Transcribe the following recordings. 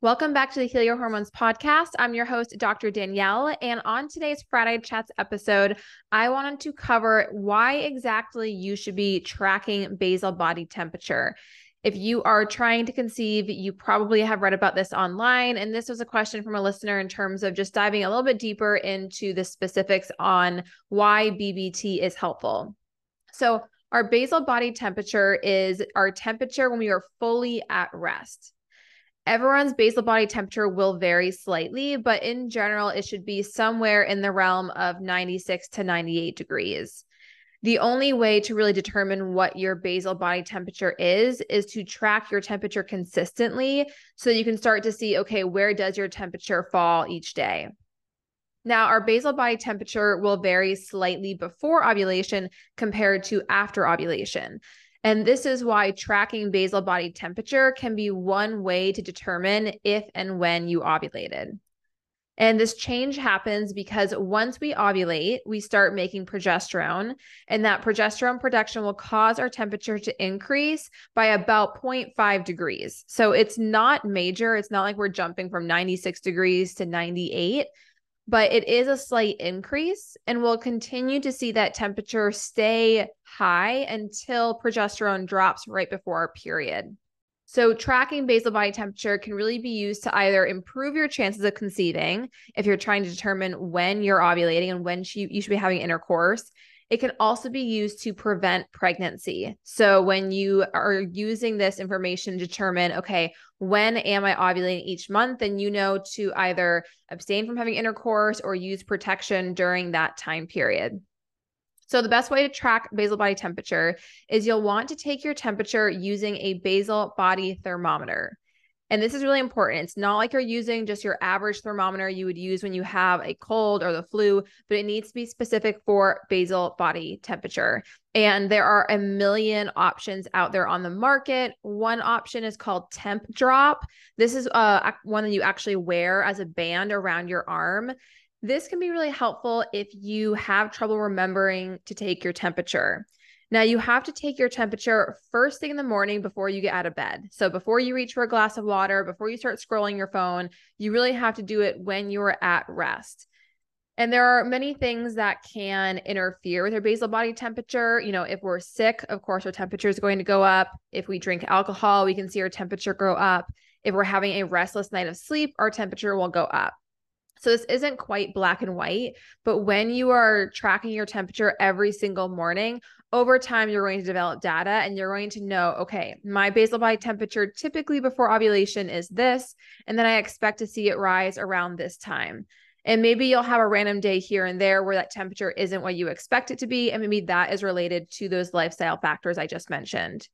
Welcome back to the Heal Your Hormones podcast. I'm your host, Dr. Danielle. And on today's Friday Chats episode, I wanted to cover why exactly you should be tracking basal body temperature. If you are trying to conceive, you probably have read about this online. And this was a question from a listener in terms of just diving a little bit deeper into the specifics on why BBT is helpful. So, our basal body temperature is our temperature when we are fully at rest. Everyone's basal body temperature will vary slightly, but in general, it should be somewhere in the realm of 96 to 98 degrees. The only way to really determine what your basal body temperature is is to track your temperature consistently so that you can start to see okay, where does your temperature fall each day? Now, our basal body temperature will vary slightly before ovulation compared to after ovulation. And this is why tracking basal body temperature can be one way to determine if and when you ovulated. And this change happens because once we ovulate, we start making progesterone, and that progesterone production will cause our temperature to increase by about 0.5 degrees. So it's not major. It's not like we're jumping from 96 degrees to 98 but it is a slight increase and we'll continue to see that temperature stay high until progesterone drops right before our period. So, tracking basal body temperature can really be used to either improve your chances of conceiving if you're trying to determine when you're ovulating and when you should be having intercourse. It can also be used to prevent pregnancy. So, when you are using this information to determine, okay, when am I ovulating each month, then you know to either abstain from having intercourse or use protection during that time period. So, the best way to track basal body temperature is you'll want to take your temperature using a basal body thermometer. And this is really important. It's not like you're using just your average thermometer you would use when you have a cold or the flu, but it needs to be specific for basal body temperature. And there are a million options out there on the market. One option is called Temp Drop. This is uh, one that you actually wear as a band around your arm. This can be really helpful if you have trouble remembering to take your temperature. Now, you have to take your temperature first thing in the morning before you get out of bed. So, before you reach for a glass of water, before you start scrolling your phone, you really have to do it when you are at rest. And there are many things that can interfere with our basal body temperature. You know, if we're sick, of course, our temperature is going to go up. If we drink alcohol, we can see our temperature go up. If we're having a restless night of sleep, our temperature will go up. So this isn't quite black and white, but when you are tracking your temperature every single morning, over time you're going to develop data and you're going to know, okay, my basal body temperature typically before ovulation is this, and then I expect to see it rise around this time. And maybe you'll have a random day here and there where that temperature isn't what you expect it to be. And maybe that is related to those lifestyle factors I just mentioned.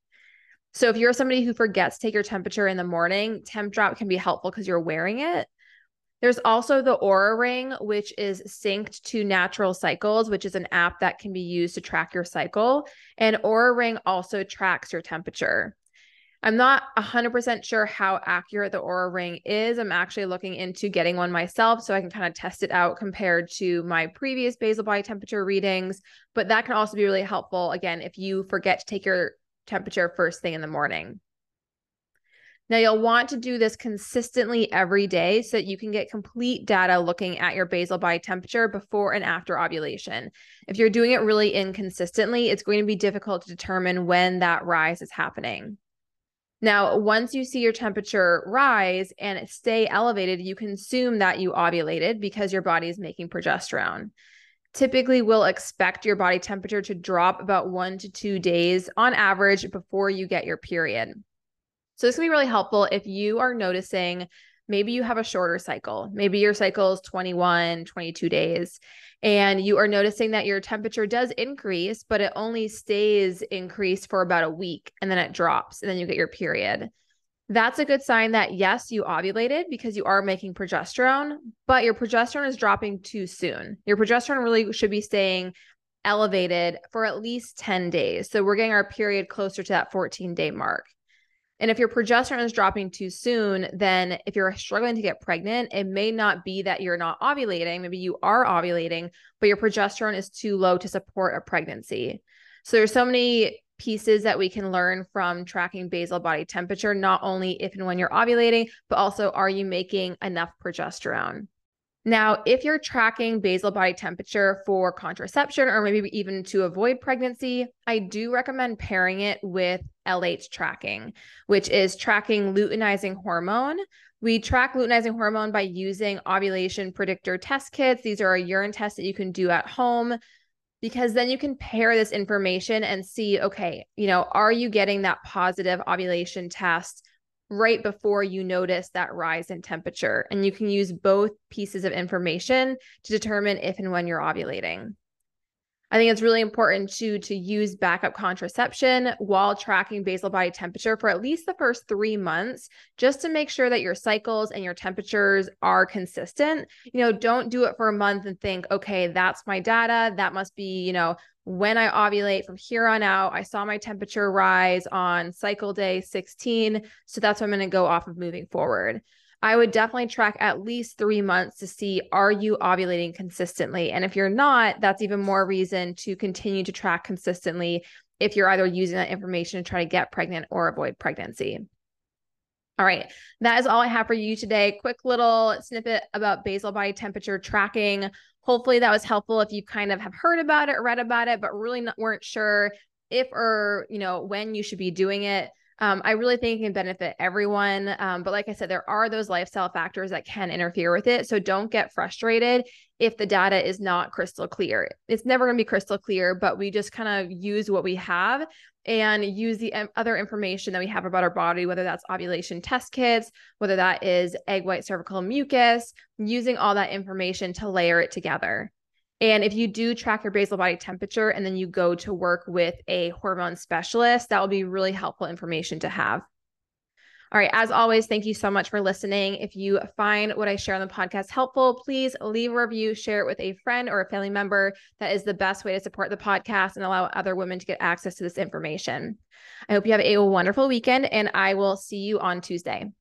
So if you're somebody who forgets to take your temperature in the morning, temp drop can be helpful because you're wearing it. There's also the Oura Ring, which is synced to Natural Cycles, which is an app that can be used to track your cycle. And Oura Ring also tracks your temperature. I'm not 100% sure how accurate the Oura Ring is. I'm actually looking into getting one myself so I can kind of test it out compared to my previous basal body temperature readings. But that can also be really helpful, again, if you forget to take your temperature first thing in the morning. Now, you'll want to do this consistently every day so that you can get complete data looking at your basal body temperature before and after ovulation. If you're doing it really inconsistently, it's going to be difficult to determine when that rise is happening. Now, once you see your temperature rise and stay elevated, you can assume that you ovulated because your body is making progesterone. Typically, we'll expect your body temperature to drop about one to two days on average before you get your period. So this can be really helpful if you are noticing maybe you have a shorter cycle. Maybe your cycle is 21, 22 days, and you are noticing that your temperature does increase, but it only stays increased for about a week and then it drops and then you get your period. That's a good sign that yes, you ovulated because you are making progesterone, but your progesterone is dropping too soon. Your progesterone really should be staying elevated for at least 10 days. So we're getting our period closer to that 14 day mark. And if your progesterone is dropping too soon, then if you're struggling to get pregnant, it may not be that you're not ovulating. Maybe you are ovulating, but your progesterone is too low to support a pregnancy. So there's so many pieces that we can learn from tracking basal body temperature, not only if and when you're ovulating, but also are you making enough progesterone? Now, if you're tracking basal body temperature for contraception or maybe even to avoid pregnancy, I do recommend pairing it with LH tracking, which is tracking luteinizing hormone. We track luteinizing hormone by using ovulation predictor test kits. These are a urine test that you can do at home because then you can pair this information and see okay, you know, are you getting that positive ovulation test? Right before you notice that rise in temperature. And you can use both pieces of information to determine if and when you're ovulating. I think it's really important to to use backup contraception while tracking basal body temperature for at least the first 3 months just to make sure that your cycles and your temperatures are consistent. You know, don't do it for a month and think, "Okay, that's my data. That must be, you know, when I ovulate from here on out. I saw my temperature rise on cycle day 16, so that's what I'm going to go off of moving forward." I would definitely track at least three months to see are you ovulating consistently? And if you're not, that's even more reason to continue to track consistently if you're either using that information to try to get pregnant or avoid pregnancy. All right, that is all I have for you today. Quick little snippet about basal body temperature tracking. Hopefully that was helpful if you kind of have heard about it, read about it, but really not, weren't sure if or you know when you should be doing it um, I really think it can benefit everyone. Um, but like I said, there are those lifestyle factors that can interfere with it. So don't get frustrated if the data is not crystal clear. It's never going to be crystal clear, but we just kind of use what we have and use the um, other information that we have about our body, whether that's ovulation test kits, whether that is egg white cervical mucus, using all that information to layer it together. And if you do track your basal body temperature and then you go to work with a hormone specialist, that will be really helpful information to have. All right. As always, thank you so much for listening. If you find what I share on the podcast helpful, please leave a review, share it with a friend or a family member. That is the best way to support the podcast and allow other women to get access to this information. I hope you have a wonderful weekend and I will see you on Tuesday.